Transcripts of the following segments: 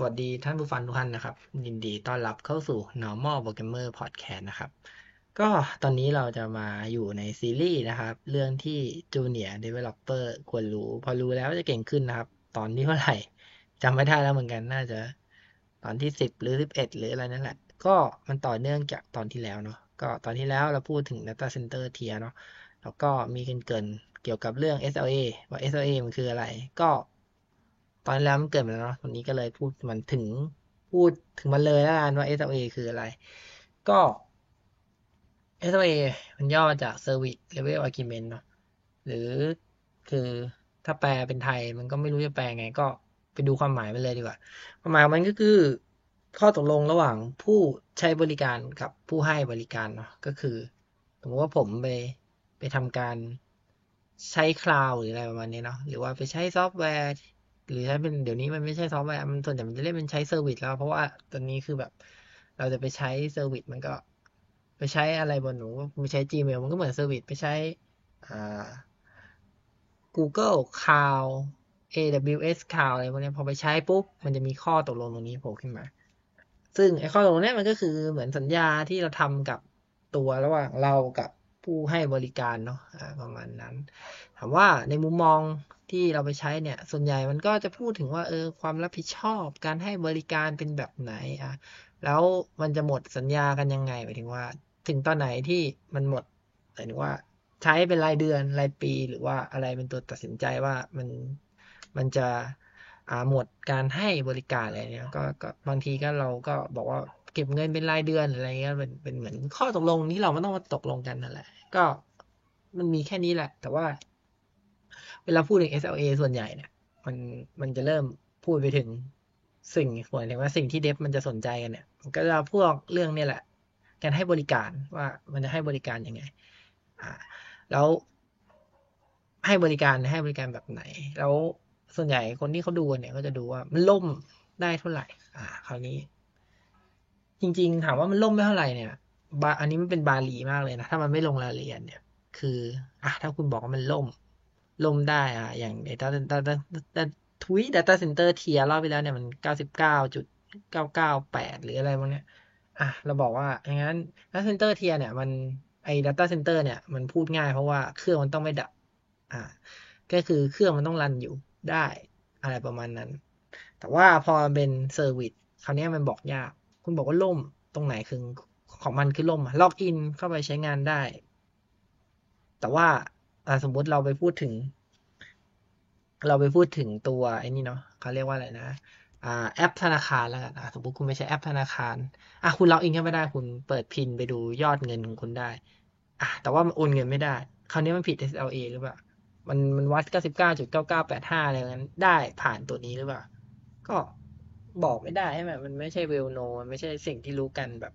สวัสดีท่านผู้ฟังทุกท่านนะครับ ยินดีต้อนรับเข้าสู่ Normal Programmer Podcast นะครับ ก็ตอนนี้เราจะมาอยู่ในซีรีส์นะครับ เรื่องที่ Junior Developer ควรรู้ พอรู้แล้วจะเก่งขึ้นนะครับ ตอนที่เท่าไหร่จำไม่ได้แล้วเหมือนกันน่าจะ ตอนที่สิบหรือสิบเอ็ดหรืออะไรนั่นแหละ ก็มันต่อเนื่องจากตอนที่แล้วเนาะก็ตอนที่แล้วเราพูดถึง Data Center Tier เนาะแล้วก็มีเกินๆเกี่ยวกับเรื่อง SLA ว่า SLA มันคืออะไร ก็ ตอนแล้วมันเกิดมาแล้วเนาะตอนนี้ก็เลยพูดมันถึงพูดถึงมันเลยแล้วกันว่า SLA คืออะไร ก็ SLA มันย่อมาจาก Service Level Agreement เนาะหรือคือถ้าแปลเป็นไทยมันก็ไม่รู้จะแปลไง ก็ไปดูความหมายมันเลยดีกว่า ความหมายมันก็คือข้อตกลงระหว่างผู้ใช้บริการกับผู้ให้บริการเนาะก็คือสมมติว่าผมไปไปทำการใช้ cloud หรืออะไรประมาณนี้เนาะหรือว่าไปใช้ซอฟต์แวร์ หรือถ้าเป็นเดี๋ยวนี้มันไม่ใช่ซอฟต์แวร์มันส่วนใหญ่มันจะเรียกเป็นใช้ service แล้ว เพราะว่าตอนนี้คือแบบ เราจะไปใช้ service มันก็ ไปใช้อะไรบนหนูไปใช้ Gmail มันก็เหมือน service ไปใช้อ่า Google Cloud AWS Cloud อะไรพวกนี้พอไปใช้ปุ๊บมันจะมีข้อตกลงตรงนี้โผล่ขึ้นมา ซึ่งไอ้ข้อตกลงนี้มันก็คือเหมือนสัญญาที่เราทำกับตัวระหว่างเรากับผู้ให้บริการเนาะประมาณนั้น ถามว่าในมุมมอง ที่เราไปใช้เนี่ย ส่วนใหญ่มันก็จะพูดถึงว่าเออความรับผิดชอบการให้บริการเป็นแบบไหนอะแล้วมันจะหมดสัญญากันยังไงหมายถึงว่า ถึงตอนไหนที่มันหมดหมายถึงว่าใช้เป็นรายเดือนรายปีหรือว่าอะไรเป็นตัวตัดสินใจว่ามันมันจะหมดการให้บริการอะไรเนี่ยก็ก็บางทีก็เราก็บอกว่าเก็บเงินเป็นรายเดือนอะไรเงี้ยเป็นเป็นเหมือนข้อตกลงที่เราไม่ต้องมาตกลงกันนั่นแหละ ก็มันมีแค่นี้แหละ แต่ว่า เวลาพูดถึง SLA ส่วนใหญ่เนี่ยมันมันจะเริ่มพูดไปถึงสิ่งหมายถึงว่าสิ่งที่เดฟมันจะสนใจกันเนี่ยมันก็จะพวกเรื่องนี่แหละ การให้บริการว่ามันจะให้บริการยังไง อ่า แล้วให้บริการให้บริการแบบไหน แล้วส่วนใหญ่คนที่เขาดูเนี่ยก็จะดูว่ามันล่มได้เท่าไหร่ อ่า คราวนี้ จริง ๆ ถามว่ามันล่มไม่เท่าไหร่เนี่ยบาอันนี้มันเป็นบาลีมากเลยนะ ถ้ามันไม่ลงรายละเอียดเนี่ย คือ อะถ้าคุณบอกว่ามันล่ม ล่มได้อะอย่าง Data Data ทวีต Data Center เทียรอบไปแล้วเนี่ยมันเก้าสิบเก้าจุดเก้าเก้าแปดหรืออะไรพวกเนี้ยอะเราบอกว่าอย่างนั้น Data Center เทียเนี่ยมันไอ้ Data Center เนี่ยมันพูดง่ายเพราะว่าเครื่องมันต้องไม่ดับ อ่า ก็คือเครื่องมันต้องรันอยู่ได้อะไรประมาณนั้น แต่ว่าพอเป็น service คราวนี้มันบอกยาก คุณบอกว่าล่มตรงไหนคือของมันคือล่ม login เข้าไปใช้งานได้ แต่ว่า สมมุติเราไปพูดถึง เราไปพูดถึงตัวไอ้นี่เนาะเขาเรียกว่าอะไรนะอ่าแอปธนาคารแล้วกันสมมติคุณไม่ใช้แอปธนาคารอะคุณล็อกอินเข้าไม่ได้คุณเปิดพินไปดูยอดเงินของคุณได้อะแต่ว่ามันโอนเงินไม่ได้ คราวนี้มันผิด SLA หรือเปล่า มันมันวัด 99.9985 อะไรนั้นได้ผ่านตัวนี้หรือเปล่า ก็บอกไม่ได้ใช่ไหมมันไม่ใช่เวลโนมันไม่ใช่สิ่งที่รู้กันแบบ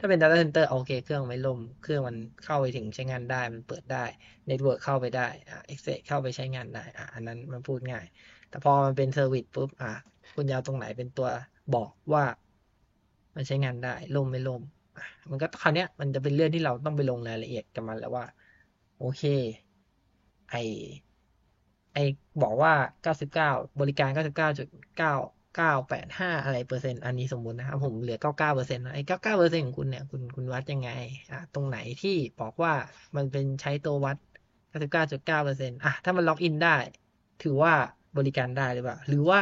ถ้าเป็น Data Center โอเค เครื่องไม่ล่ม เครื่องมันเข้าไปถึงใช้งานได้ มันเปิดได้ Network เข้าไปได้อ่า Access เข้าไปใช้งานได้อ่าอันนั้นมันพูดง่าย แต่พอมันเป็นเซอร์วิสปุ๊บอ่าคุณยาวตรงไหนเป็นตัวบอกว่า มันใช้งานได้ล่มไม่ล่ม มันก็คราวนี้ยมันจะเป็นเรื่องที่เราต้องไปลงรายละเอียดกับมันแล้วว่า โอเค ไอไอบอกว่า 99 บริการ 99.9 985อะไรเปอร์เซ็นต์อันนี้สมมุตินะครับ ผมเหลือ99เก้าเปอร์เซ็นต์ไอ้99เปอร์เซ็นต์ของคุณเนี่ยคุณคุณวัดยังไงอะตรงไหนที่บอกว่ามันเป็นใช้ตัววัด99.9เก้าจุดเก้าเปอร์เซ็นต์อะถ้ามัน login ได้ ถือว่าบริการได้หรือเปล่า หรือว่า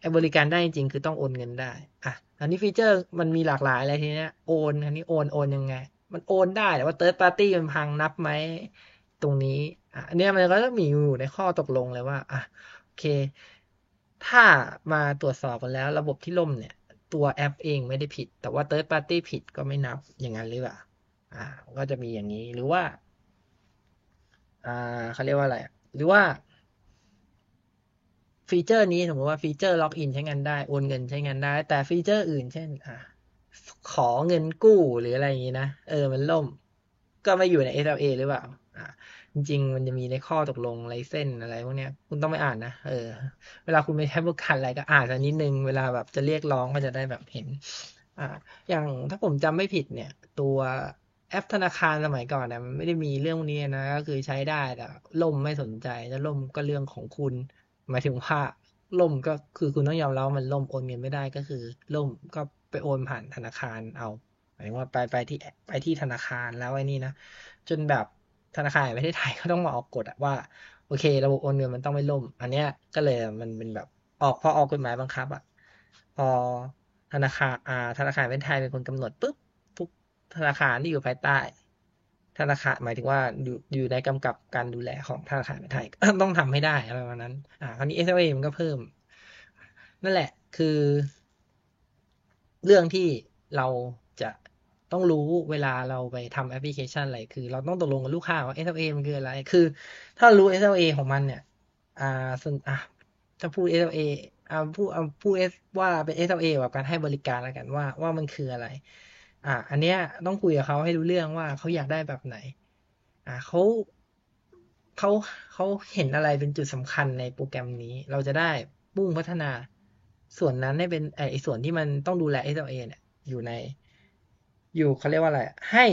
ไอ้บริการได้จริงคือต้องโอนเงินได้อะอันนี้ feature มันมีหลากหลายอะไรทีเนี้ยโอนอันนี้โอนโอนยังไง มันโอนได้แต่ว่า third party มันพังนับไหมตรงนี้อะอันนี้มันก็จะมีอยู่ในข้อตกลงเลยว่าอะโอเค ถ้ามาตรวจสอบกันแล้วระบบที่ล่มเนี่ย ตัวแอปเองไม่ได้ผิด แต่ว่า third party ผิดก็ไม่นับอย่างนั้นหรือเปล่าอ่า ก็จะมีอย่างนี้หรือว่า อ่าเขาเรียกว่าอะไร หรือว่า feature นี้สมมติว่า feature login ใช้งานได้โอนเงินใช้งานได้ แต่ feature อื่นเช่น อ่าขอเงินกู้หรืออะไรอย่างนี้นะ เออมันล่ม ก็ไม่อยู่ใน SLA หรือเปล่าอ่า จริง ๆ มันจะมีในข้อตกลง license อะไรพวกเนี้ย คุณต้องไปอ่านนะเออ เวลาคุณไปใช้บริการอะไรก็อ่านสักนิดนึงเวลาแบบจะเรียกร้องก็จะได้แบบเห็น อ่า อย่างถ้าผมจำไม่ผิดเนี่ย ตัวแอปธนาคารสมัยก่อนเนี่ยมันไม่ได้มีเรื่องนี้นะ ก็คือใช้ได้แต่ล่มไม่สนใจแล้วล่มก็เรื่องของคุณ หมายถึงว่าล่มก็คือคุณต้องยอมรับมันล่มโอนเงินไม่ได้ก็คือ ล่มก็ไปโอนผ่านธนาคารเอาหมายว่าไปไปที่ไปที่ธนาคารแล้วไอ้นี่นะจนแบบ ธนาคารแห่งประเทศไทยก็ต้องมาออกกฎว่า โอเค ระบบโอนเงินมันต้องไม่ล่ม อันเนี้ยก็เลยมันเป็นแบบออกพอออกกฎหมายบังคับอะพอธนาคารอ่า ธนาคารแห่งประเทศไทยเป็นคนกำหนดปุ๊บทุกธนาคารที่อยู่ภายใต้ ธนาคารหมายถึงว่าอยู่อยู่ในกำกับการดูแลของธนาคารแห่งประเทศไทยต้องทำให้ได้อะไรประมาณนั้น อ่าคราวนี้ SLA มันก็เพิ่ม นั่นแหละคือ เรื่องที่เรา ต้องรู้เวลาเราไปทำแอปพลิเคชันอะไร คือ เราต้องตกลงกับลูกค้าว่า SLA มันคืออะไร คือ ถ้ารู้ SLA ของมันเนี่ย อ่าส่วนอะถ้าพูด SLA อ่าพูดอ่าพูดว่าเป็น SLA แบบการให้บริการแล้วกันว่าว่ามันคืออะไร อ่า อันเนี้ยต้องคุยกับเขาให้รู้เรื่องว่าเขาอยากได้แบบไหน อ่าเขาเขาเขาเห็นอะไรเป็นจุดสำคัญในโปรแกรมนี้ เราจะได้มุ่งพัฒนาส่วนนั้นให้เป็นไอ้ส่วนที่มันต้องดูแล SLA เนี่ยอยู่ใน อยู่เขาเรียกว่าอะไร ให้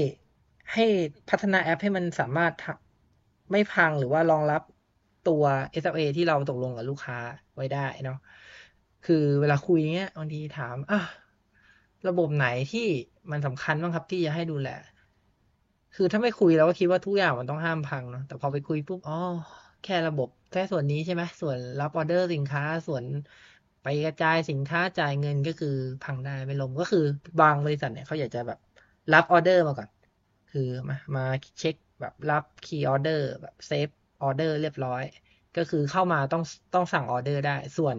ให้พัฒนาแอปให้มันสามารถไม่พังหรือว่ารองรับตัว SLA ที่เราตกลงกับลูกค้าไว้ได้เนาะคือเวลาคุยเงี้ยบางทีถามอะระบบไหนที่มันสำคัญบ้างครับที่จะให้ดูแล คือถ้าไม่คุยเราก็คิดว่าทุกอย่างมันต้องห้ามพังเนาะแต่พอไปคุยปุ๊บอ๋อแค่ระบบแค่ส่วนนี้ใช่ไหมส่วนรับออเดอร์สินค้าส่วนไปกระจายสินค้าจ่ายเงินก็คือพังได้ไม่ลงก็คือบางบริษัทเนี่ยเขาอยากจะแบบ รับออเดอร์มาก่อน คือมามาเช็คแบบรับ key ออเดอร์แบบ save ออเดอร์เรียบร้อย ก็คือเข้ามาต้องต้องสั่งออเดอร์ได้ ส่วน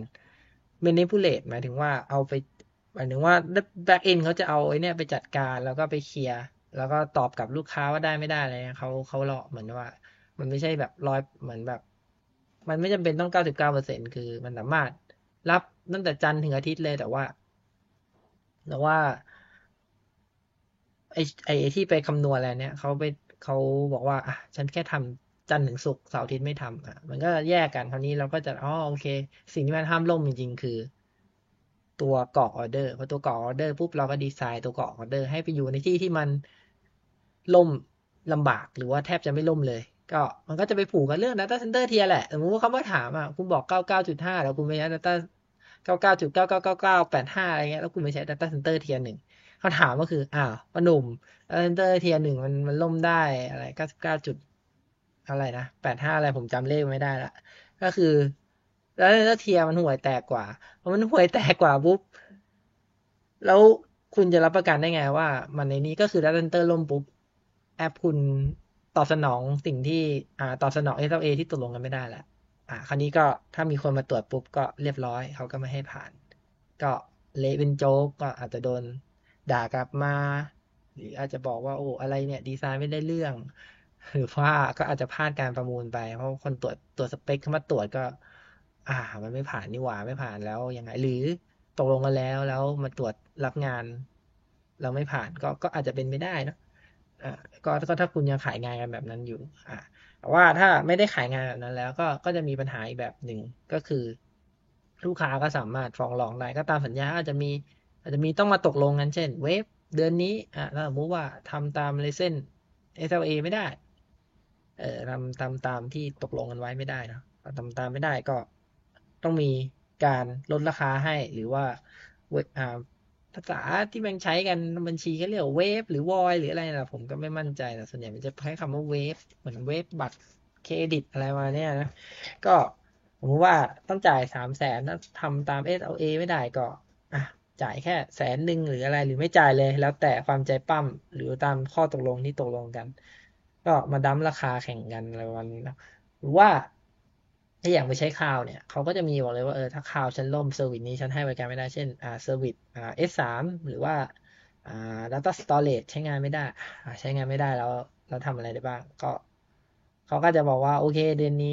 manipulate หมายถึงว่าเอาไปหมายถึงว่า back end เขาจะเอาไอ้นี่ไปจัดการแล้วก็ไปเคลียร์แล้วก็ตอบกับลูกค้าว่าได้ไม่ได้อะไรเขาเขาหลอกเหมือนว่า มันไม่ใช่แบบร้อยเหมือนแบบ มันไม่จำเป็นต้องเก้าสิบเก้าเปอร์เซ็นคือมันสามารถรับตั้งแต่จันทร์ถึงอาทิตย์เลยแต่ว่า แต่ว่า ไอ้ไอที่ไปคำนวณอะไรเนี่ยเขาไปเขาบอกว่าอะฉันแค่ทำจันทร์ถึงศุกร์เสาร์อาทิตย์ไม่ทำอะมันก็แยกกันคราวนี้เราก็จะอ๋อโอเค สิ่งที่มันห้ามล่มจริงๆ คือ ตัวกรอกออเดอร์พอตัวกรอกออเดอร์ปุ๊บเราก็ดีไซน์ตัวกรอกออเดอร์ให้ไปอยู่ในที่ที่มันล่มลำบากหรือว่าแทบจะไม่ล่มเลย ก็มันก็จะไปผูกกับเรื่อง Data Center เทียแหละสมมติว่าเขามาถามอะคุณบอก 99.5 แล้วคุณไม่ใช้ Data 99.999985อะไรเงี้ยแล้วคุณไม่ใช้ Data Center เทียหนึ่ง เขาถามก็คืออ้าวปนุ่ม Data Center เทียหนึ่งมันมันล่มได้อะไร99จุดอะไรนะ85อะไรผมจำเลขไม่ได้ละ ก็คือ แล้วแล้วเทียมันห่วยแตกกว่าพอมันห่วยแตกกว่าปุ๊บแล้วคุณจะรับประกันได้ไงว่า มันในนี้ก็คือ Data Center ล่มปุ๊บแอปคุณตอบสนองสิ่งที่อ่าตอบสนอง SLA ที่ตกลงกันไม่ได้แหละอ่าคราวนี้ก็ถ้ามีคนมาตรวจปุ๊บก็เรียบร้อย เขาก็ไม่ให้ผ่าน ก็เละเป็นโจ๊กก็อาจจะโดน ด่ากลับมา หรืออาจจะบอกว่าโอ้อะไรเนี่ย ดีไซน์ไม่ได้เรื่อง หรือว่าก็อาจจะพลาดการประมูลไป เพราะคนตรวจตรวจสเปคเข้ามาตรวจก็ อ่า มันไม่ผ่านนี่หว่าไม่ผ่านแล้วยังไง หรือตกลงกันแล้วแล้วมาตรวจรับงาน เราไม่ผ่านก็ก็อาจจะเป็นไม่ได้นะอ่าก็ก็ถ้าคุณยังขายงานกันแบบนั้นอยู่ อ่าแต่ว่าถ้าไม่ได้ขายงานแบบนั้นแล้ว ก็ก็จะมีปัญหาอีกแบบหนึ่งก็คือลูกค้าก็สามารถฟ้องร้องได้ก็ตามสัญญาอาจจะมี อาจจะมีต้องมาตกลงกันเช่น เวฟเดือนนี้อ่าถ้าสมมติว่าทำตามเลเส้น SLA ไม่ได้ เอ่อทำตามตามที่ตกลงกันไว้ไม่ได้นะทำตามไม่ได้ก็ต้องมีการลดราคาให้หรือว่าอ่าภาษาที่มันใช้กันบัญชีเขาเรียก waive หรือ void หรืออะไรนะผมก็ไม่มั่นใจแต่ส่วนใหญ่มันจะใช้คำว่า waive เหมือน waive บัตรเครดิตอะไรมาเนี่ยนะ ก็สมมติว่าต้องจ่ายสามแสนถ้าทำตาม SLA ไม่ได้ก็อะ จ่ายแค่แสนหนึ่งหรืออะไรหรือไม่จ่ายเลย แล้วแต่ความใจป้ำหรือตามข้อตกลงที่ตกลงกัน ก็มา dump ราคาแข่งกันอะไรวันนี้นะหรือว่าถ้าอยากไปใช้ cloud เนี่ยเขาก็จะมีบอกเลยว่าเออถ้า cloud ฉันล่ม service นี้ฉันให้บริการไม่ได้เช่นอ่า service อ่า S3 หรือว่าอ่า data storage ใช้งานไม่ได้ใช้งานไม่ได้แล้วเราทำอะไรได้บ้าง ก็เขาก็จะบอกว่าโอเค เดือนนี้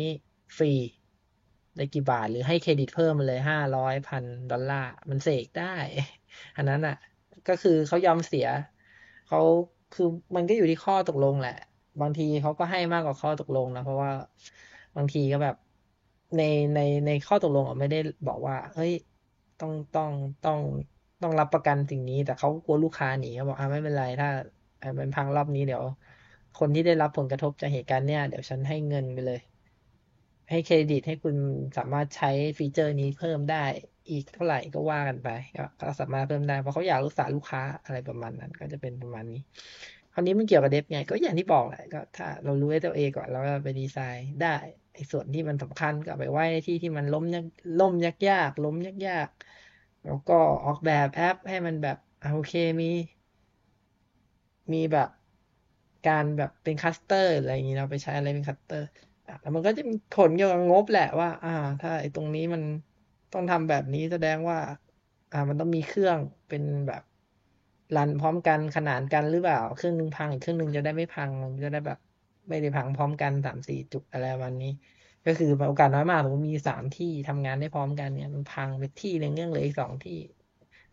ฟรี ได้กี่บาท หรือให้เครดิตเพิ่มมาเลยห้าร้อยพันดอลลาร์ มันเสกได้ อันนั้นอะ ก็คือเขายอมเสีย เขาคือมันก็อยู่ที่ข้อตกลงแหละ บางทีเขาก็ให้มากกว่าข้อตกลงนะ เพราะว่าบางทีก็แบบในในในข้อตกลงไม่ได้บอกว่า เฮ้ย ต้องต้องต้องต้องรับประกันสิ่งนี้ แต่เขากลัวลูกค้าหนีเขาบอกอ่าไม่เป็นไร ถ้ามันพังรอบนี้เดี๋ยว คนที่ได้รับผลกระทบจากเหตุการณ์เนี้ยเดี๋ยวฉันให้เงินไปเลย ให้เครดิตให้คุณสามารถใช้ฟีเจอร์นี้เพิ่มได้อีกเท่าไหร่ก็ว่ากันไปก็สามารถเพิ่มได้เพราะเขาอยากรักษาลูกค้าอะไรประมาณนั้น ก็จะเป็นประมาณนี้คราวนี้มันเกี่ยวกับเดฟไง ก็อย่างที่บอกแหละก็ถ้าเรารู้ตัวเองก่อนเราก็ไปดีไซน์ได้ไอ้ส่วนที่มันสำคัญก็ไปไว้ในที่ที่มันล้มยากล้มยากยากล้มยากยากแล้วก็ออกแบบแอปให้มันแบบโอเคมี มีแบบการแบบเป็น cluster อะไรอย่างนี้เราไปใช้อะไรเป็น cluster แล้วมันก็จะมีผลเกี่ยวกับงบแหละว่า อ่า ถ้าไอ้ตรงนี้มันต้องทำแบบนี้แสดงว่า อ่า มันต้องมีเครื่องเป็นแบบ run พร้อมกันขนานกันหรือเปล่า เครื่องนึงพังอีกเครื่องนึงจะได้ไม่พังมันจะได้แบบ ไม่ได้พังพร้อมกันสามสี่จุดอะไรวันนี้ ก็คือโอกาสน้อยมากสมมติมีสามที่ทำงานได้พร้อมกันเนี่ยมันพังไปที่หนึ่งเรื่องเหลืออีกสองที่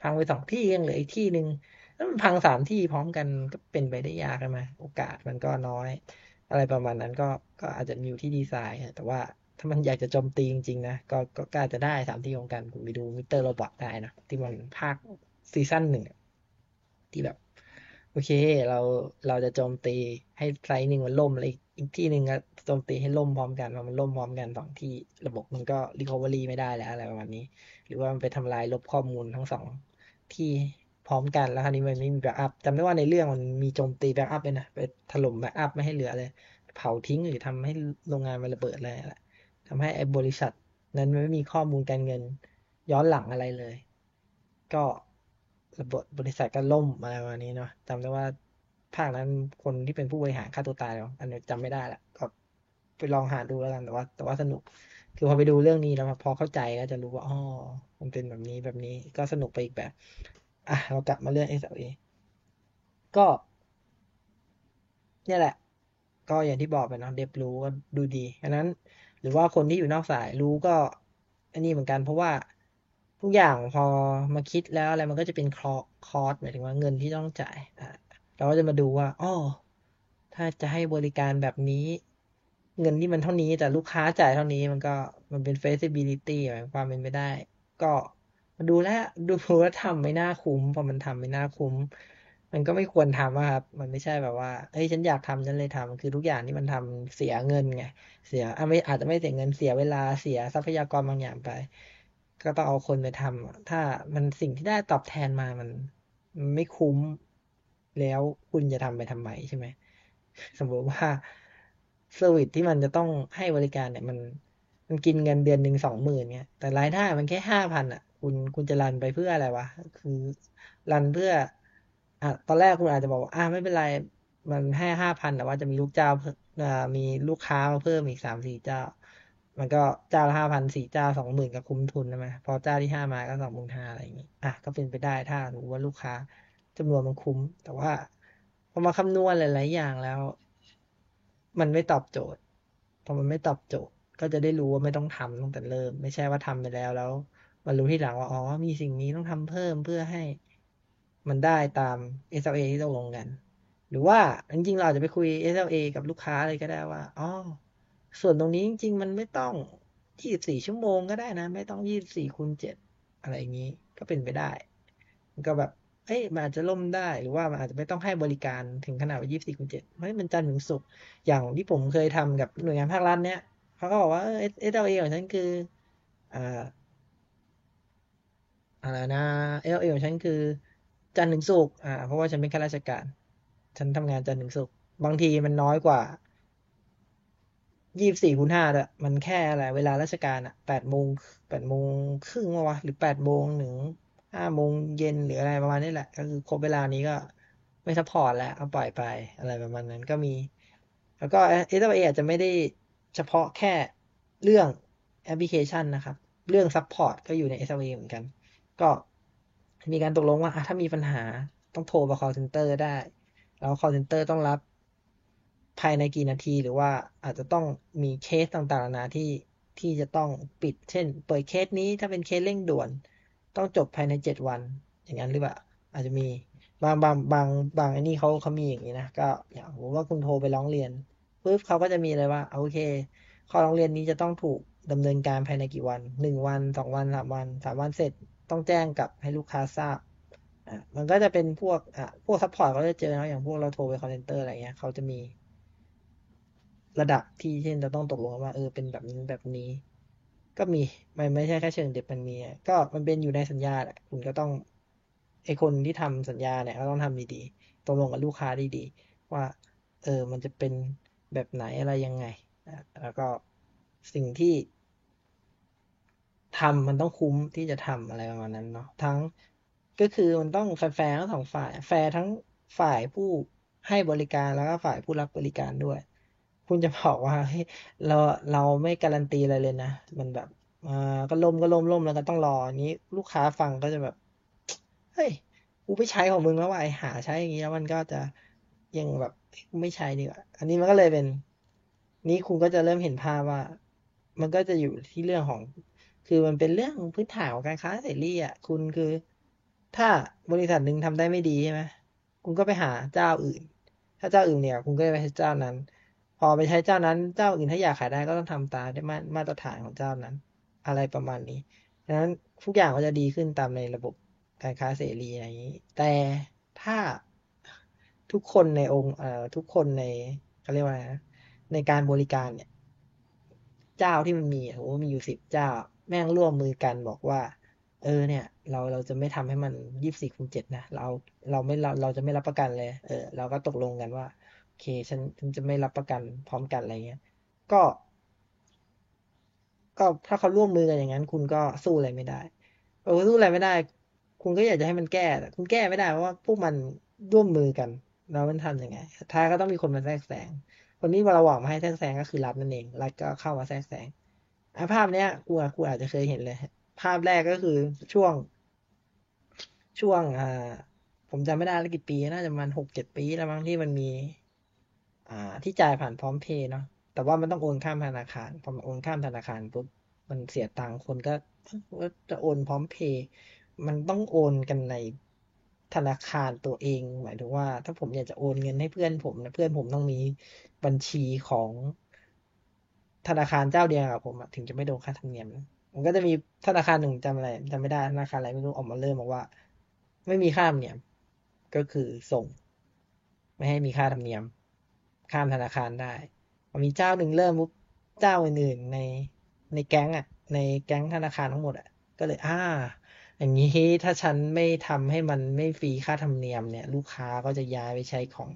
พังไปสองที่ยังเหลืออีกที่หนึ่งแล้วมันพังสามที่พร้อมกันก็เป็นไปได้ยากใช่ไหมโอกาสมันก็น้อย อะไรประมาณนั้นก็ก็อาจจะมีอยู่ที่ดีไซน์แต่ว่าถ้ามันอยากจะโจมตีจริงๆนะ ก็ก็กล้าจะได้สามที่ของกันผมไปดูมิเตอร์โรบอทได้นะที่มันภาคซีซั่นหนึ่งที่แบบ โอเค เราเราจะโจมตีให้ site หนึ่งมันล่มอะไรอีกที่หนึ่งก็โจมตีให้ล่มพร้อมกันพอมันล่มพร้อมกันสองที่ระบบมันก็ recovery ไม่ได้แล้วอะไรประมาณนี้ หรือว่ามันไปทำลายลบข้อมูลทั้งสองที่ พร้อมกันแล้วคราวนี้มันไม่มี backup จำได้ว่าในเรื่องมันมีโจมตี backup เลยนะไปถล่ม backup ไม่ให้เหลือเลย เผาทิ้งหรือทำให้โรงงานมันระเบิดอะไรแหละทำให้ไอ้บริษัท นั้นไม่มีข้อมูลการเงิน ย้อนหลังอะไรเลย ก็ระเบิดบริษัทก็ล่มอะไรประมาณนี้เนาะจำได้ว่าภาคนั้นคนที่เป็นผู้บริหารฆ่าตัวตายแล้วอันนี้จำไม่ได้ละก็ไปลองหาดูแล้วกันแต่ว่า แต่ว่าสนุก คือพอไปดูเรื่องนี้แล้วพอเข้าใจก็จะรู้ว่าอ๋อมันเป็นแบบนี้แบบนี้ ก็สนุกไปอีกแบบ อะเรากลับมาเรื่อง SLA ก็ เนี่ยแหละ ก็อย่างที่บอกไปเนาะเด็บรู้ก็ดูดีอันนั้น หรือว่าคนที่อยู่นอกสายรู้ก็ อันนี้เหมือนกันเพราะว่าทุกอย่างพอมาคิดแล้วอะไรมันก็จะเป็นคอคอร์สหมายถึงว่าเงินที่ต้องจ่ายอ่าเราก็จะมาดูว่าอ๋อถ้าจะให้บริการแบบนี้ เงินที่มันเท่านี้แต่ลูกค้าจ่ายเท่านี้มันก็มันเป็น feasibility หมายความเป็นไปได้ ก็ ดูแล้วดูว่าทำไม่น่าคุ้มพอมันทำไม่น่าคุ้ม มันก็ไม่ควรทำครับ มันไม่ใช่แบบว่าเฮ้ยฉันอยากทำฉันเลยทำคือทุกอย่างที่มันทำเสียเงินไงเสียอะไม่อาจจะไม่เสียเงินเสียเวลาเสียทรัพยากรบางอย่างไป ก็ต้องเอาคนไปทำถ้ามันสิ่งที่ได้ตอบแทนมามันมันไม่คุ้มแล้วคุณจะทำไปทำไมใช่ไหมสมมติว่าเซอร์วิสที่มันจะต้องให้บริการเนี่ย มันมันกินเงินเดือนหนึ่งสองหมื่นเนี่ยแต่รายได้มันแค่ห้าพันอะ คุณคุณจะรันไปเพื่ออะไรวะ คือรันเพื่ออะตอนแรกคุณอาจจะบอกว่าอ่าไม่เป็นไร มันให้ห้าพันแต่ว่าจะมีลูกเจ้ามีลูกค้ามาเพิ่มอีกสามสี่เจ้า มันก็เจ้าละห้าพันสี่เจ้าสองหมื่นก็คุ้มทุนใช่ไหมพอเจ้าที่ห้ามาก็สองหมื่นห้าอะไรอย่างนี้อะก็เป็นไปได้ถ้ารู้ว่าลูกค้าจำนวนมันคุ้ม แต่ว่าพอมาคำนวณหลาย ๆ อย่างแล้ว มันไม่ตอบโจทย์พอมันไม่ตอบโจทย์ ก็จะได้รู้ว่าไม่ต้องทำตั้งแต่เริ่ม ไม่ใช่ว่าทำไปแล้วแล้ว มารู้ที่หลังว่าอ๋อมีสิ่งนี้ต้องทำเพิ่มเพื่อให้มันได้ตาม SLA ที่ตกลงกัน หรือว่าจริงๆ เราจะไปคุย SLA กับลูกค้าเลยก็ได้ว่าอ๋อส่วนตรงนี้จริง ๆ มันไม่ต้อง 24 ชั่วโมงก็ได้นะ ไม่ต้อง 24คูณ7อะไรอย่างนี้ก็เป็นไปได้ มันก็แบบเอ้ยมันอาจจะล่มได้หรือว่ามันอาจจะไม่ต้องให้บริการถึงขนาดว่า24คูณ7เพราะมันจันทร์ถึงศุกร์อย่างที่ผมเคยทำกับหน่วยงานภาครัฐเนี้ยเขาก็บอกว่า SLA ของฉันคืออ่า อะไรนะ SLA ของฉันคือ จันทร์ถึงศุกร์อ่า เพราะว่าฉันเป็นข้าราชการ ฉันทำงานจันทร์ถึงศุกร์บางทีมันน้อยกว่ายี่บสี่คูณห้าอะมันแค่อะไร เวลาราชการอะแปดโมงแปดโมงครึ่งวะหรือแปดโมงถึงห้าโมงเย็นหรืออะไรประมาณนี้แหละ ก็คือครบเวลานี้ก็ไม่ support แล้วเอาปล่อยไปอะไรประมาณนั้นก็มี แล้วก็ SLA อาจจะไม่ได้เฉพาะแค่เรื่องแอปพลิเคชันนะครับ เรื่อง support ก็อยู่ใน SLA เหมือนกัน ก็มีการตกลงว่าถ้ามีปัญหาต้องโทรไป call center ได้ แล้ว call center ต้องรับภายในกี่นาทีหรือว่าอาจจะต้องมีเคสต่างๆนานาที่ที่จะต้องปิด เช่น เปิดเคสนี้ถ้าเป็นเคสเร่งด่วน ต้องจบภายในเจ็ดวัน อย่างนั้นหรือเปล่า อาจจะมีบางบางบางบางอันนี้เขาเขามีอย่างนี้นะ ก็อย่างผมว่าคุณโทรไปร้องเรียนปุ๊บเขาก็จะมีเลยว่าโอเค ข้อร้องเรียนนี้จะต้องถูกดำเนินการภายในกี่วันหนึ่งวันสองวันสามวันสามวันเสร็จ ต้องแจ้งกับให้ลูกค้าทราบอะมันก็จะเป็นพวกอะพวก support เขาจะเจอนะอย่างพวกเราโทรไป call center อะไรเงี้ยเขาจะมีระดับที่เช่นจะต้องตกลงว่า เออเป็นแบบนี้แบบนี้ ก็มีมันไม่ใช่แค่เชิง dev มันมีก็มันเป็นอยู่ในสัญญาแหละคุณก็ต้องไอคนที่ทำสัญญาเนี่ยก็ต้องทำดีๆตกลงกับลูกค้าดีๆว่า เออมันจะเป็นแบบไหนอะไรยังไงแล้วก็สิ่งที่ ทำมันต้องคุ้มที่จะทำอะไรประมาณนั้นเนาะทั้งก็คือมันต้องแฟร์ทั้งสองฝ่าย แฟร์ทั้งฝ่ายผู้ให้บริการแล้วก็ฝ่ายผู้รับบริการด้วย คุณจะบอกว่าเฮ้ยเราเราไม่การันตีอะไรเลยนะ มันแบบอ่าก็ล่มก็ล่มล่มแล้วก็ต้องรออนี้ลูกค้าฟังก็จะแบบ เฮ้ยกูไม่ใช้ของมึงแล้วว่าไอหาใช้อย่างนี้แล้วมันก็จะยังแบบไม่ใช้ดีกว่าอันนี้มันก็เลยเป็น นี้คุณก็จะเริ่มเห็นภาพว่า มันก็จะอยู่ที่เรื่องของ คือมันเป็นเรื่องพื้นฐานของการค้าเสรีอะ คุณคือ ถ้าบริษัทหนึ่งทำได้ไม่ดีใช่ไหมคุณก็ไปหาเจ้าอื่น ถ้าเจ้าอื่นเนี่ย คุณก็ไปใช้เจ้านั้น พอไปใช้เจ้านั้น เจ้าอื่นถ้าอยากขายได้ก็ต้องทำตามได้มามาตรฐานของเจ้านั้น อะไรประมาณนี้ดังนั้นทุกอย่างก็จะดีขึ้นตามในระบบการค้าเสรีอะไรอย่างนี้ แต่ถ้าทุกคนในองค์เอ่อทุกคนในเขาเรียกว่าไนะในการบริการเนี่ย เจ้าที่มันมีโอ้มีอยู่สิบเจ้า แม่งร่วมมือกันบอกว่า เออเนี่ย เราเราจะไม่ทำให้มันยี่สิบสี่คูณเจ็ดนะเราเราไม่เราเราจะไม่รับประกันเลย เออ เราก็ตกลงกันว่าโอเคฉันฉันจะไม่รับประกันพร้อมกันอะไรเงี้ย ก็ ก็ถ้าเขาร่วมมือกันอย่างนั้น คุณก็สู้อะไรไม่ได้เออสู้อะไรไม่ได้ คุณก็อยากจะให้มันแก้แต่คุณแก้ไม่ได้เพราะว่าพวกมันร่วมมือกันแล้วมันทำยังไงท้ายก็ต้องมีคนมาแทรกแซงคนนี้เราหวังมาให้แทรกแซงก็คือรัฐนั่นเอง รัฐก็เข้ามาแทรกแซง ภาพเนี้ยกูกูอาจจะเคยเห็นเลย ภาพแรกก็คือช่วง ช่วงอ่าผมจำไม่ได้แล้วกี่ปี น่าจะมันหกเจ็ดปีแล้วมั้งที่มันมี อ่า ที่จ่ายผ่านพร้อมเพย์เนาะแต่ว่ามันต้องโอนข้ามธนาคารพอมันโอนข้ามธนาคารปุ๊บมันเสียตังค์คนก็ว่าจะโอนพร้อมเพย์มันต้องโอนกันในธนาคารตัวเองหมายถึงว่า ถ้าผมอยากจะโอนเงินให้เพื่อนผมนะเพื่อนผมต้องมีบัญชีของ ธนาคารเจ้าเดียวกับผมถึงจะไม่โดนค่าธรรมเนียม มันก็จะมีธนาคารหนึ่งจำอะไรจำไม่ได้ธนาคารอะไรไม่รู้ออกมาเริ่มบอกว่า ไม่มีค่าธรรมเนียม ก็คือส่ง ไม่ให้มีค่าธรรมเนียม ข้ามธนาคารได้พอมีเจ้าหนึ่งเริ่มปุ๊บเจ้าอื่นๆในในแก๊งอะ ในแก๊งธนาคารทั้งหมดอะก็เลย อ่า อย่างนี้ถ้าฉันไม่ทำให้มันไม่ฟรีค่าธรรมเนียมเนี่ย ลูกค้าก็จะย้ายไปใช้ของ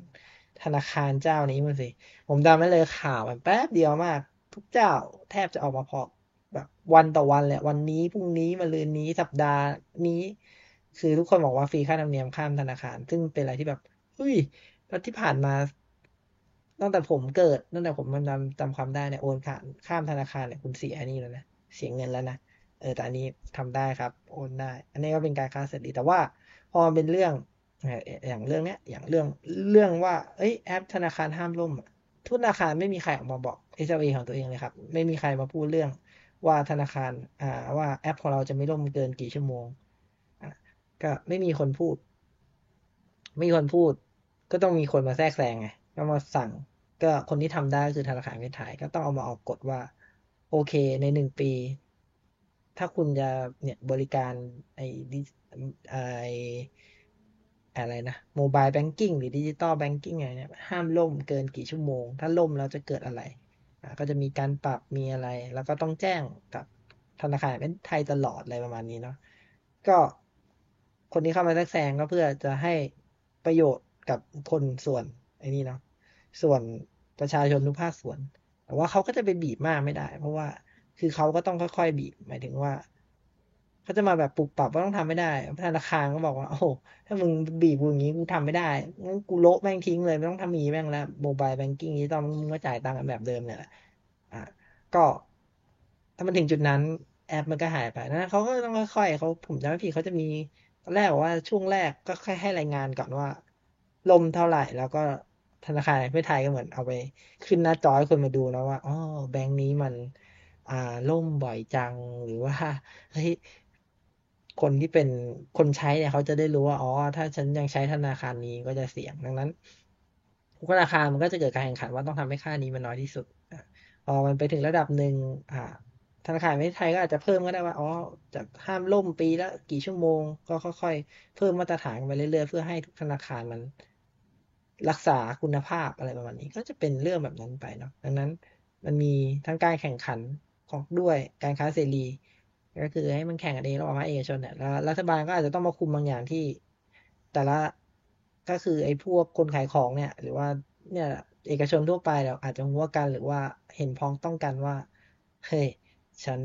ธนาคารเจ้านี้มันสิ ผมจำไม่เลยข่าวมันแป๊บเดียวมาก ทุกเจ้าแทบจะออกมาพอแบบวันต่อวันแหละ วันนี้พรุ่งนี้มาลืนนี้สัปดาห์นี้ คือทุกคนบอกว่าฟรีค่าธรรมเนียมข้ามธนาคาร ซึ่งเป็นอะไรที่แบบเฮ้ยแล้วที่ผ่านมาตั้งแต่ผมเกิดตั้งแต่ผมมันจำจำความได้เนี่ยโอนข้ามข้ามธนาคารเนี่ยคุณเสียนี่แล้วนะเสียเงินแล้วนะเออแต่อันนี้ทำได้ครับ โอนได้ อันนี้ก็เป็นการค้าเสรีแต่ว่าพอมันเป็นเรื่องอย่างเรื่องเนี้ยอย่างเรื่องเรื่องว่า เอ้ยแอปธนาคารห้ามล่มทุกธนาคารไม่มีใครออกมาบอก เอเอของตัวเองเลยครับ ไม่มีใครมาพูดเรื่องว่าธนาคารอ่าว่าแอปของเราจะไม่ล่มเกินกี่ชั่วโมง ก็ไม่มีคนพูด ไม่มีคนพูด ก็ต้องมีคนมาแทรกแซงไงก็มาสั่ง ก็คนที่ทำได้คือธนาคารแห่งประเทศไทย ก็ต้องเอามาออกกฎว่า โอเคในหนึ่งปี ถ้าคุณจะเนี่ยบริการไอ้ไออะไรนะ mobile banking หรือ digital banking อะไรเนี่ยห้ามล่มเกินกี่ชั่วโมง ถ้าล่มแล้วจะเกิดอะไร ก็จะมีการปรับมีอะไร แล้วก็ต้องแจ้งกับธนาคารเป็นไทยตลอดอะไรประมาณนี้เนาะก็คนที่เข้ามาแทรกแซงก็เพื่อจะให้ประโยชน์กับคนส่วนไอ้นี่เนาะส่วนประชาชนทุกภาคส่วน แต่ว่าเขาก็จะไปบีบมากไม่ได้ เพราะว่าคือเขาก็ต้องค่อยๆบีบ หมายถึงว่า เขาจะมาแบบปรับปรับว่าต้องทำไม่ได้ธนาคารก็บอกว่าโอ้ถ้ามึงบีบกูอย่างนี้กูทำไม่ได้งั้นกูโละแม่งทิ้งเลยไม่ต้องทำมีแม่งแล้วโมบายแบงกิ้งนี้ตองมึงก็จ่ายตังค์แบบเดิมเนี่ยแหละอะก็ถ้ามันถึงจุดนั้นแอปมันก็หายไปนะเขาก็ต้องค่อยๆเขาผมจำไม่ผิดเขาจะมีตอนแรกว่าช่วงแรกก็ค่อยให้รายงานก่อนว่า ลมเท่าไหร่แล้วก็ธนาคารเพื่อไทยก็เหมือนเอาไปขึ้นหน้าจอให้คนมาดูแล้วว่าอ๋อแบงค์นี้มัน อ่าล่มบ่อยจังหรือว่าเฮ้ย คนที่เป็นคนใช้เนี่ยเขาจะได้รู้ว่า อ๋อ ถ้าฉันยังใช้ธนาคารนี้ก็จะเสี่ยง ดังนั้นทุกธนาคารมันก็จะเกิดการแข่งขันว่าต้องทำให้ค่านี้มันน้อยที่สุดพอมันไปถึงระดับหนึ่งอ่าธนาคารไม่ไทยก็อาจจะเพิ่มก็ได้ว่า อ๋อจากห้ามล่มปีละกี่ชั่วโมง ก็ค่อยๆ เพิ่มมาตรฐานไปเรื่อยๆ เพื่อให้ทุกธนาคารมันรักษาคุณภาพอะไรประมาณนี้ ก็จะเป็นเรื่องแบบนั้นไปเนาะ ดังนั้นมันมีทั้งการแข่งขันของด้วยการค้าเสรี ก็คือให้มันแข่งกันเองระหว่างภาคเอกชนเนี่ยแล้วรัฐบาลก็อาจจะต้องมาคุมบางอย่างที่ แต่ละก็คือไอ้พวกคนขายของเนี่ย หรือว่าเนี่ย เอกชนทั่วไปเราอาจจะหัวกันหรือว่าเห็นพ้องต้องกันว่าเฮ้ยฉัน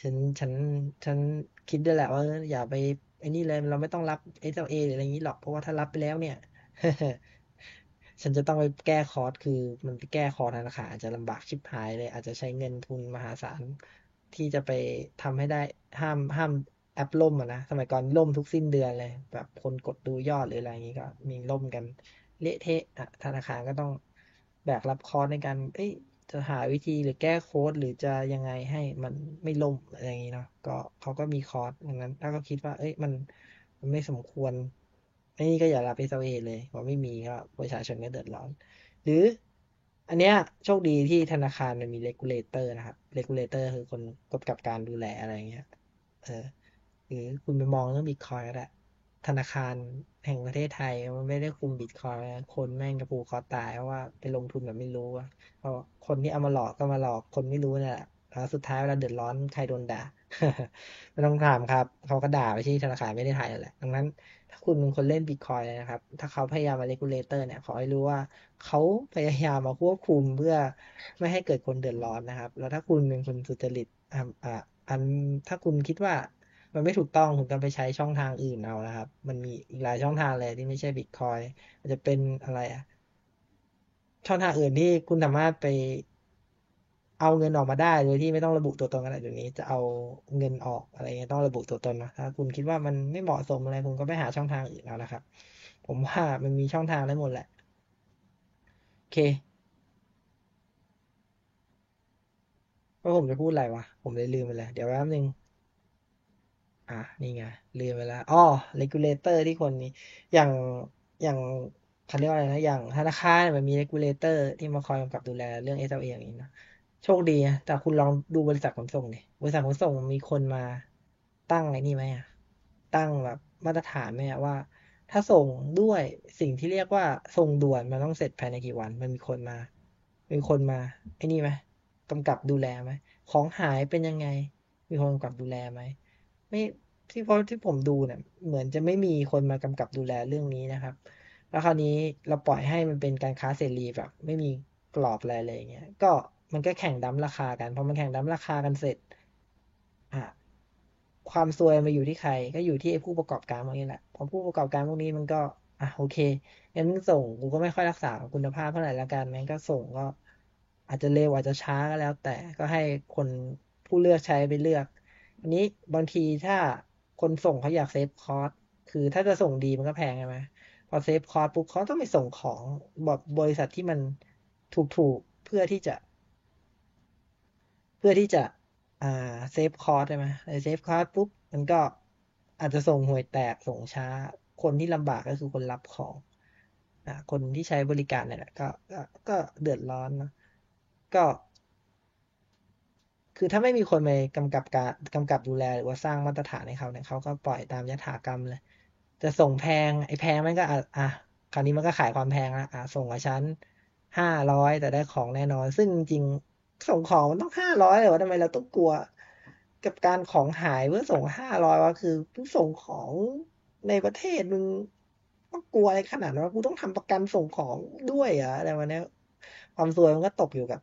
ฉันฉันฉันคิดด้วยแหละว่าอย่าไปไอ้นี่เลยเราไม่ต้องรับ SLA หรืออะไรอย่างนี้หรอกเพราะว่าถ้ารับไปแล้วเนี่ยฉันจะต้องไปแก้คอร์สคือมันไปแก้คอร์สธนาคารอาจจะลำบากชิบหายเลย อาจจะใช้เงินทุนมหาศาล ที่จะไปทำให้ได้ห้ามห้ามแอปล่มอะนะสมัยก่อนล่มทุกสิ้นเดือนเลย แบบคนกดดูยอดหรืออะไรอย่างนี้ก็มีล่มกันเละเทะอะธนาคารก็ต้องแบกรับคอร์สในการเอ้ยจะหาวิธีหรือแก้โค้ดหรือจะยังไงให้มันไม่ล่มอะไรอย่างนี้เนาะก็เขาก็มีคอร์สดังนั้นถ้าก็คิดว่า เอ้ยมันมันไม่สมควรไอ้นี่ก็อย่ารับ SLA เวเลยเพราะไม่มีก็ประชาชนก็เดือดร้อน หรือ อันเนี้ยโชคดีที่ธนาคารมันมี regulator นะครับ regulator คือคนกำกับการดูแลอะไรเงี้ย เออหรือคุณไปมองเรื่องบิตคอยน์ก็ได้ธนาคารแห่งประเทศไทยมันไม่ได้คุมบิตคอยน์คนแม่งจะผูกคอตายเพราะว่าไปลงทุนแบบไม่รู้เพราะคนที่เอามาหลอกก็มาหลอกคนไม่รู้นี่แหละแล้วสุดท้ายเวลาเดือดร้อนใครโดนด่าไม่ต้องถามครับ เขาก็ด่าไปที่ธนาคารแห่งประเทศไทยแหละดังนั้น ถ้าคุณเป็นคนเล่นบิตคอยน์นะครับ ถ้าเขาพยายามมา regulator เนี่ย ขอให้รู้ว่าเขาพยายามมาควบคุมเพื่อไม่ให้เกิดคนเดือดร้อนนะครับ แล้วถ้าคุณเป็นคนสุจริตอ่าอันถ้าคุณคิดว่ามันไม่ถูกต้องคุณก็ไปใช้ช่องทางอื่นเอานะครับ มันมีอีกหลายช่องทางเลยที่ไม่ใช่บิตคอยน์อาจจะเป็นอะไรอะช่องทางอื่นที่คุณสามารถไป เอาเงินออกมาได้โดยที่ไม่ต้องระบุตัวตนอะไรเดี๋ยวนี้ จะเอาเงินออกอะไรเงี้ยต้องระบุตัวตนนะถ้าคุณคิดว่ามันไม่เหมาะสมอะไรคุณก็ไปหาช่องทางอื่นแล้วนะครับ ผมว่ามันมีช่องทางได้หมดแหละโอเคว่าผมจะพูดอะไรวะผมเลยลืมไปแล้วเดี๋ยวแป๊บนึงอะนี่ไงลืมไปแล้วอ๋อ regulator ที่คนนี้ อย่างอย่างเขาเรียกว่าอะไรนะอย่างธนาคารมันมี regulator ที่มาคอยกำกับดูแลเรื่อง SLA อย่างนี้นะ โชคดีนะแต่คุณลองดูบริษัทขนส่งดิบริษัทขนส่งมีคนมาตั้งไอ้นี่ไหมอะตั้งแบบมาตรฐานไหมอะว่า ถ้าส่งด้วยสิ่งที่เรียกว่าส่งด่วนมันต้องเสร็จภายในกี่วัน มันมีคนมา มีคนมาไอ้นี่ไหมกำกับดูแลไหมของหายเป็นยังไง มีคนกำกับดูแลไหมไม่ที่เพราะที่ผมดูเนี่ยเหมือนจะไม่มีคนมากำกับดูแลเรื่องนี้นะครับ แล้วคราวนี้เราปล่อยให้มันเป็นการค้าเสรีแบบ ไม่มีกรอบอะไรเลยเงี้ยก็ มันก็แข่งดั้มราคากันพอมันแข่งดั้มราคากันเสร็จ อะความซวยมาอยู่ที่ใคร ก็อยู่ที่ผู้ประกอบการพวกนี้แหละพอผู้ประกอบการพวกนี้มันก็ อะโอเคงั้นส่งกูก็ไม่ค่อยรักษาคุณภาพเท่าไหร่ละกันงั้นก็ส่งก็ อาจจะเร็วอาจจะช้าก็แล้ว แต่ก็ให้คนผู้เลือกใช้ไปเลือกอันนี้บางทีถ้าคนส่งเขาอยากเซฟคอสคือถ้าจะส่งดีมันก็แพงใช่ไหมพอ save cost ปุ๊บเขาต้องไปส่งของแบบบริษัทที่มันถูกๆเพื่อที่จะ เพื่อที่จะอ่า save cost ใช่ไหม save cost ปุ๊บมันก็อาจจะส่งห่วยแตกส่งช้า คนที่ลำบากก็คือคนรับของอ่าคนที่ใช้บริการเนี่ยแหละก็ก็ก็เดือดร้อนนะก็ คือถ้าไม่มีคนไปกำกับการกำกับดูแลหรือว่าสร้างมาตรฐานให้เขาเนี่ยเขาก็ปล่อยตามยถากรรมเลย จะส่งแพงไอ้แพงมันก็อะคราวนี้มันก็ขายความแพงละอะส่งกับฉันห้าร้อยแต่ได้ของแน่นอน ซึ่งจริง ส่งของมันต้องห้าร้อยเลยวะทำไมเราต้องกลัว กับการของหายเพื่อส่งห้าร้อยวะคือเพิ่งส่งของในประเทศมึงต้องกลัวอะไรขนาดนั้นกูต้องทำประกันส่งของด้วยอะอะไรวันนี้ความซวยมันก็ตกอยู่กับ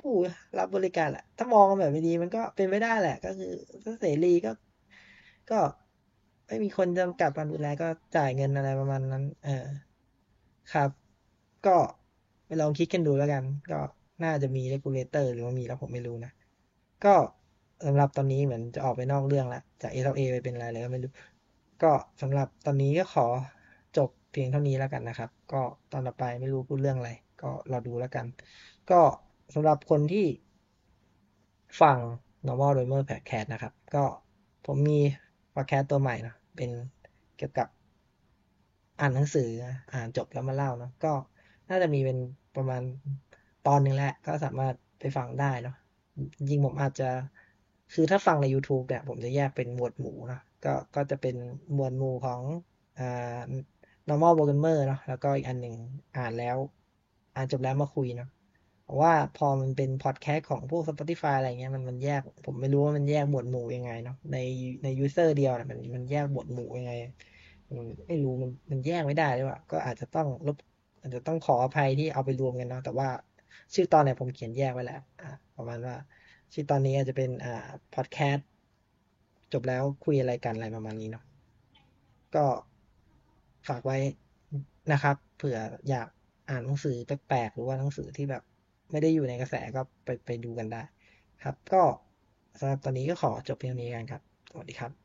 ผู้รับบริการแหละ ถ้ามองแบบไม่ดีมันก็เป็นไม่ได้แหละ ก็คือถ้าเสรีก็ ก็ไม่มีคนกำกับการดูแลก็จ่ายเงินอะไรประมาณนั้น เออ ครับ ก็ไปลองคิดกันดูแล้วกัน ก็ น่าจะมี regulator หรือว่ามีแล้วผมไม่รู้นะ ก็สำหรับตอนนี้เหมือนจะออกไปนอกเรื่องแล้วจาก SLA ไปเป็นอะไรเลยก็ไม่รู้ ก็สำหรับตอนนี้ก็ขอจบเพียงเท่านี้แล้วกันนะครับ ก็ตอนต่อไปไม่รู้พูดเรื่องอะไร ก็รอดูแล้วกัน ก็สำหรับคนที่ฟัง normal dreamer podcast นะครับ ก็ผมมี podcast ตัวใหม่นะเป็นเกี่ยวกับอ่านหนังสือ อ่านจบแล้วมาเล่านะก็น่าจะมีเป็นประมาณ ตอนหนึ่งแหละก็สามารถไปฟังได้เนาะจริงผมอาจจะคือถ้าฟังใน YouTube เนี่ยผมจะแยกเป็นหมวดหมู่นะก็ก็จะเป็นหมวดหมู่ของอ่า normal programmer เนาะแล้วก็อีกอันหนึ่งอ่านแล้ว อ่านจบแล้วมาคุยเนาะเพราะว่าพอมันเป็นพอดแคสต์ของพวก Spotify อะไรเงี้ยมันมันแยก ผมไม่รู้ว่ามันแยกหมวดหมู่ยังไงเนาะในใน user เดียวนะมันมันแยกหมวดหมู่ยังไงไม่รู้มันมันแยกไม่ได้เลยว่ะก็อาจจะต้องลบอาจจะต้องขออภัยที่เอาไปรวมกันเนาะแต่ว่า ชื่อตอนเนี่ยผมเขียนแยกไว้แล้วประมาณว่า ชื่อตอนนี้อาจจะเป็นอ่าพอดแคสต์จบแล้วคุยอะไรกันอะไรประมาณนี้เนาะก็ฝากไว้นะครับ เผื่ออยากอ่านหนังสือแปลกๆหรือว่าหนังสือที่แบบไม่ได้อยู่ในกระแสก็ไปไปดูกันได้ ครับ ก็สำหรับตอนนี้ก็ขอจบเพียงนี้กันครับ สวัสดีครับ